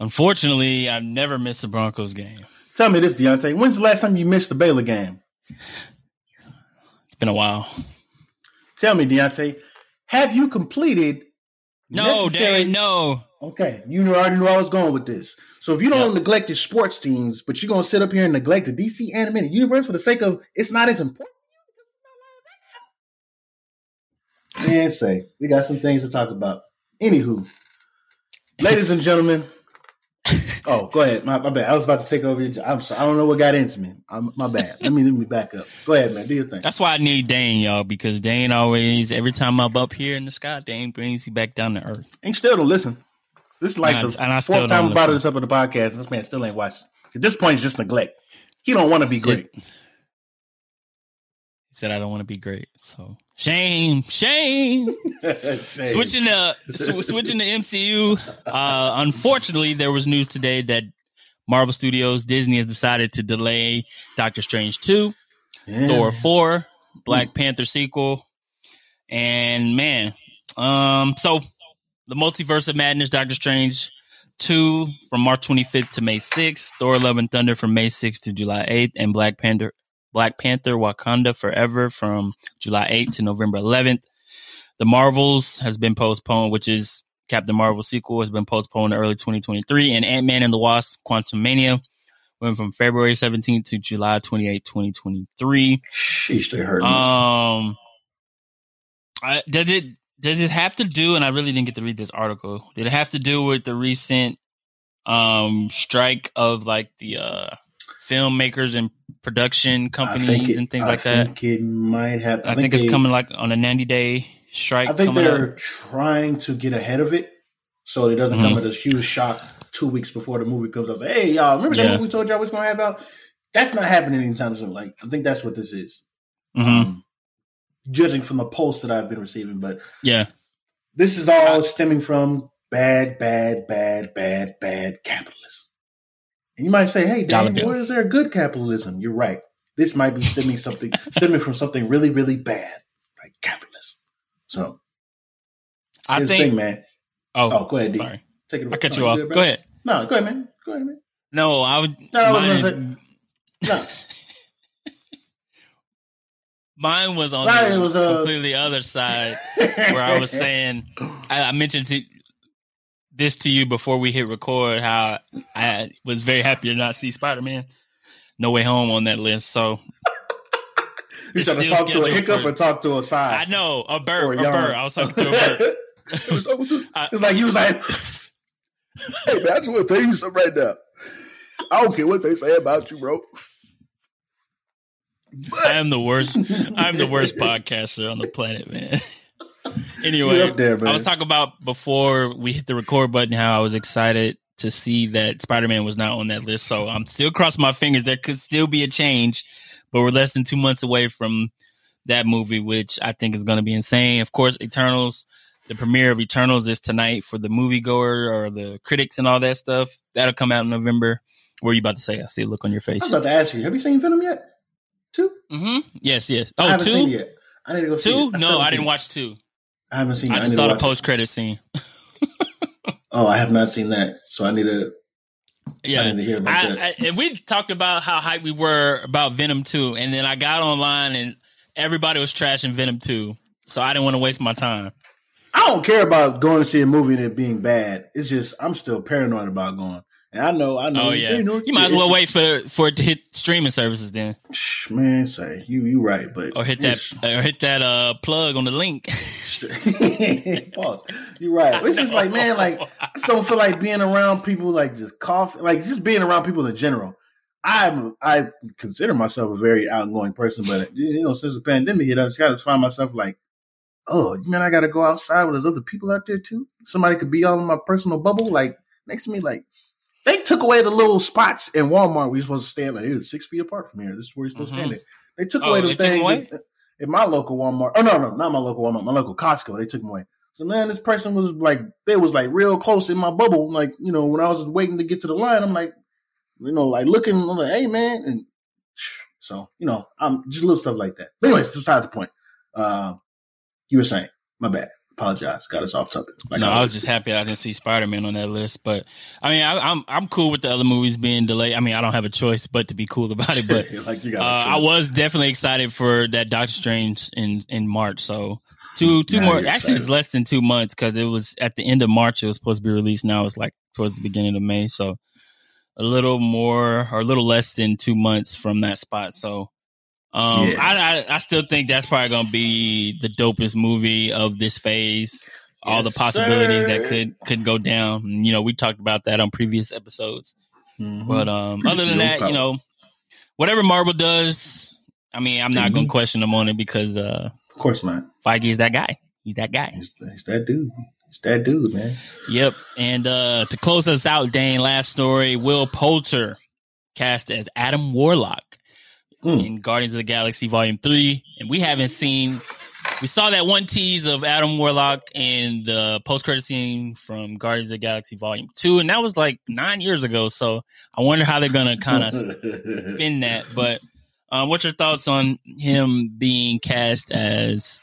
Unfortunately, I've never missed a Broncos game. Tell me this, Deonte. When's the last time you missed the Baylor game? It's been a while. Tell me, Deonte. Have you completed? No, necessary- no. Okay, you already knew I was going with this. So if you don't neglect your sports teams, but you're gonna sit up here and neglect the DC animated universe for the sake of it's not as important. Man, say we got some things to talk about. Anywho, ladies and gentlemen. Oh, go ahead. My, my bad. I was about to take over. Your, I'm sorry. I don't know what got into me. I'm, my bad. Let me let me back up. Go ahead, man. Do your thing. That's why I need Dane, y'all, because Dane always, every time I'm up here in the sky, Dane brings you back down to earth. And still don't listen. This is like And I- the and I still fourth time don't brought this up in the podcast. And this man still ain't watching. At this point, it's just neglect. He don't want to be great. He said, "I don't want to be great." So shame, shame. Shame. switching to sw- switching to MCU. Uh, unfortunately, there was news today that Marvel Studios Disney has decided to delay Doctor Strange two, Yeah. Thor four, Black Panther sequel, and man, um, so the Multiverse of Madness, Doctor Strange two from March 25th to May 6th, Thor Love and Thunder from May 6th to July 8th, and Black Panther Black Panther Wakanda Forever from July 8th to November 11th. The Marvels has been postponed, which is Captain Marvel sequel has been postponed to early 2023, and Ant Man and the Wasp: Quantumania went from February 17th to July 28th, 2023. Sheesh, they hurt. Um, I, does it does it have to do? And I really didn't get to read this article. Did it have to do with the recent um strike of like the uh filmmakers and production companies and things I like that? I think it might have. I, think, it's they- coming like on a 90 day strike. I think they're up. trying to get ahead of it, so it doesn't Mhm. come as a huge shock two weeks before the movie comes out. Hey, y'all, remember that Yeah. movie we told y'all was going to have out? That's not happening anytime soon. Like, I think that's what this is. Mhm. Um, judging from the posts that I've been receiving, but Yeah, this is all stemming from bad, bad, bad, bad, bad capitalism. And you might say, "Hey, Dan, where is there good capitalism?" You're right. This might be stemming something stemming from something really, really bad, like capitalism. So I think. thing, man. oh, Oh, go ahead, D. sorry, Take it. I away. cut No, you off. Go ahead. No, go ahead, man. Go ahead, man. No, I would. No, I was gonna is- No, mine was on Right, the was, uh, completely other side. where I was saying, I, I mentioned to, this to you before we hit record. How I was very happy to not see Spider Man, No Way Home on that list. So you trying to talk to a hiccup for- or talk to a side? I know a or bird, a yawn? bird. I was talking to a bird. It was talking to- it's like he was like, "Hey man, I just want to tell you something right now. I don't care what they say about you, bro." I am the worst. I'm the worst podcaster on the planet, man. anyway, there, man. I was talking about before we hit the record button how I was excited to see that Spider Man was not on that list. So I'm still crossing my fingers. There could still be a change, but we're less than two months away from that movie, which I think is going to be insane. Of course, Eternals. The premiere of Eternals is tonight for the moviegoer or the critics and all that stuff. That'll come out in November. What are you about to say? I see a look on your face. I was about to ask you, have you seen Venom yet? Two? Mm-hmm. Yes, yes. I Oh, haven't seen it yet. I need to go see two. it. No, I didn't watch two. I haven't seen it. I just need saw the post credit scene. Oh, I have not seen that, so I need to. I Yeah, need to hear about I, that. I, and we talked about how hyped we were about Venom 2, and then I got online and everybody was trashing Venom 2, so I didn't want to waste my time. I don't care about going to see a movie and it being bad. It's just I'm still paranoid about going. And I know, I know. Oh yeah, you, know, you might as well wait for for it to hit streaming services then, Man, say you you right, but or hit that or hit that uh plug on the link. Pause. You're right. It's just like man, like I just don't feel like being around people like just coughing, like just being around people in general. I'm I consider myself a very outgoing person, but you know, since the pandemic hit, I just gotta find myself like, oh man, I gotta go outside with there's other people out there too. Somebody could be all in my personal bubble, like next to me, like. They took away the little spots in Walmart where you're supposed to stand like, six feet apart from here. This is where you're supposed Mhm. to stand it. They took Oh, away the things away? in, in my local Walmart. Oh no, no, not my local Walmart, my local Costco. They took them away. So man, this person was like, they was like real close in my bubble. Like you know, when I was waiting to get to the line, I'm like, you know, like looking, I'm like, hey man, and so you know, I'm just little stuff like that. But anyways, beside the point. Uh, you were saying, my bad. Apologize, got us off topic. Like no, I always was just happy I didn't see Spider Man on that list. But I mean, I, I'm I'm cool with the other movies being delayed. I mean, I don't have a choice but to be cool about it. But like uh. I was definitely excited for that Doctor Strange in in March. So two two Now more. Actually, it's less than two months because it was at the end of March. It was supposed to be released. Now it's like towards the beginning of May. So a little more or a little less than two months from that spot. So. Um, Yes. I, I I still think that's probably gonna be the dopest movie of this phase. All the Yes, possibilities that could could go down. You know, we talked about that on previous episodes. Mhm. But um, Pretty other than that, power. you know, whatever Marvel does, I mean, I'm not going Mhm. to question them on it because uh, of course not. Feige is that guy. He's that guy. He's, he's that dude. He's that dude, man. Yep. And uh, to close us out, Dane, last story: Will Poulter cast as Adam Warlock. Mm. in Guardians of the Galaxy Volume Three, and we haven't seen. We saw that one tease of Adam Warlock in the post credit scene from Guardians of the Galaxy Volume Two, and that was like nine years ago. So I wonder how they're gonna kind of spin that. But um, what's your thoughts on him being cast as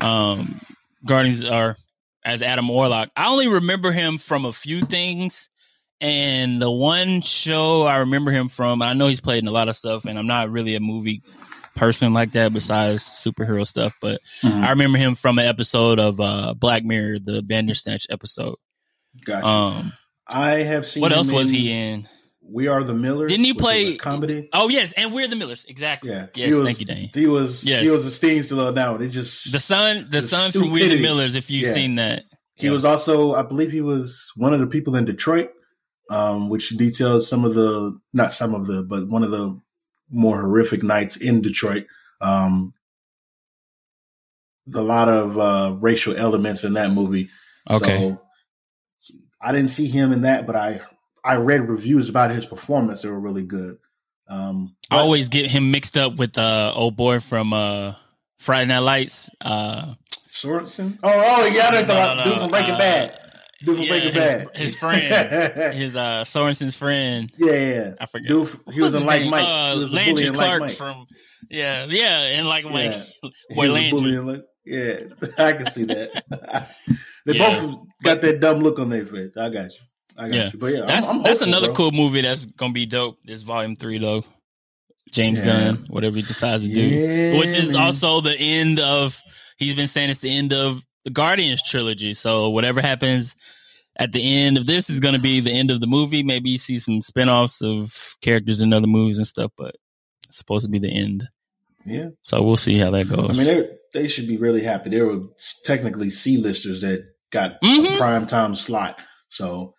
um, Guardians or as Adam Warlock? I only remember him from a few things. And the one show I remember him from, I know he's played in a lot of stuff, and I'm not really a movie person like that besides superhero stuff, but Mhm. I remember him from an episode of uh, Black Mirror, the Bandersnatch episode. Gotcha. Um, I have seen. what else was he in? We Are the Millers. Didn't he play- comedy? Oh yes, and We're the Millers, exactly. Yeah. Yes, was, thank you, Dane. He was. Yes. He was a sting slow down. It just The son, the, The son from We're the. Millers. If you've Yeah. seen that, He was also, I believe, he was one of the people in Detroit, um, which details some of the, not some of the, but one of the more horrific nights in Detroit. Um, a lot of uh, racial elements in that movie. okay. So I didn't see him in that, but I I read reviews about his performance. They were really good. Um, I always get him mixed up with uh old boy from uh Friday Night Lights. Uh, Saracen. Oh, oh, yeah, I know no, no, no, dude from Breaking uh, Bad. Dude from yeah, Breaking his- Bad. his friend. his uh Saracen's friend. yeah, yeah. I forget. Dude, he was in Like? Mike. Uh, He was the Landry Like Clark Mike. from yeah, yeah, and like Mike. Yeah. Boy Landry. Like- Yeah, I can see that. they Yeah. both got that dumb look on their face. I got you. I got Yeah. you. But yeah, That's I'm, I'm that's hopeful, another bro. cool movie that's gonna be dope. This volume three though. James Yeah. Gunn, whatever he decides to do. Which is man. also the end of he's been saying it's the end of the Guardians trilogy. So whatever happens at the end of this is gonna be the end of the movie. Maybe you see some spin-offs of characters in other movies and stuff, but it's supposed to be the end. Yeah. So we'll see how that goes. I mean, they they should be really happy. They were technically C-listers that got Mhm. a prime time slot. So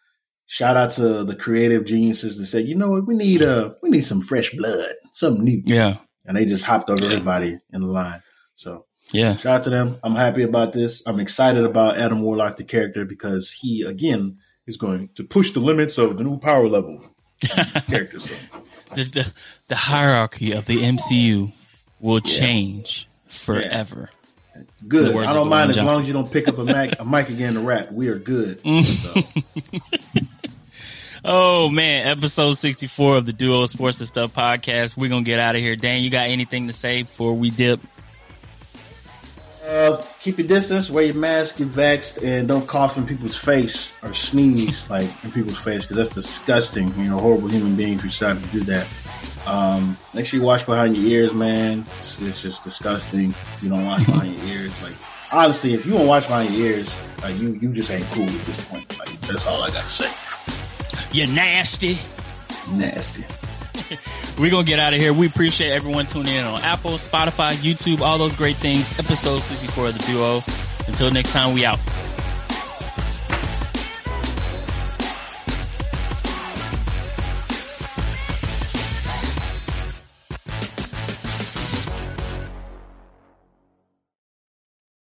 shout out to the creative geniuses that said, you know what, we need uh we need some fresh blood, something new. yeah. And they just hopped over Yeah. everybody in the line. So Yeah. shout out to them. I'm happy about this. I'm excited about Adam Warlock, the character, because he again is going to push the limits of the new power level character. So the, the the hierarchy of the MCU will Yeah. change forever. good. I don't mind as long as you don't pick up a mic a mic again to rap. We are good. So. Oh man, episode sixty four of the Duo Sports and Stuff podcast. We're gonna get out of here. Dan, you got anything to say before we dip? Uh, keep your distance, wear your mask, get vaxxed, and don't cough in people's face or sneeze like in people's face because that's disgusting. You know, horrible human beings who decide to do that. Um, make sure you wash behind your ears, man. It's, it's just disgusting. You don't wash behind your ears. Like honestly, if you don't wash behind your ears, like you you just ain't cool at this point. Like that's all I got to say. You're nasty. Nasty. We're gonna get out of here. We appreciate everyone tuning in on Apple, Spotify, YouTube, all those great things. Episode sixty four of the Duo. Until next time, we out.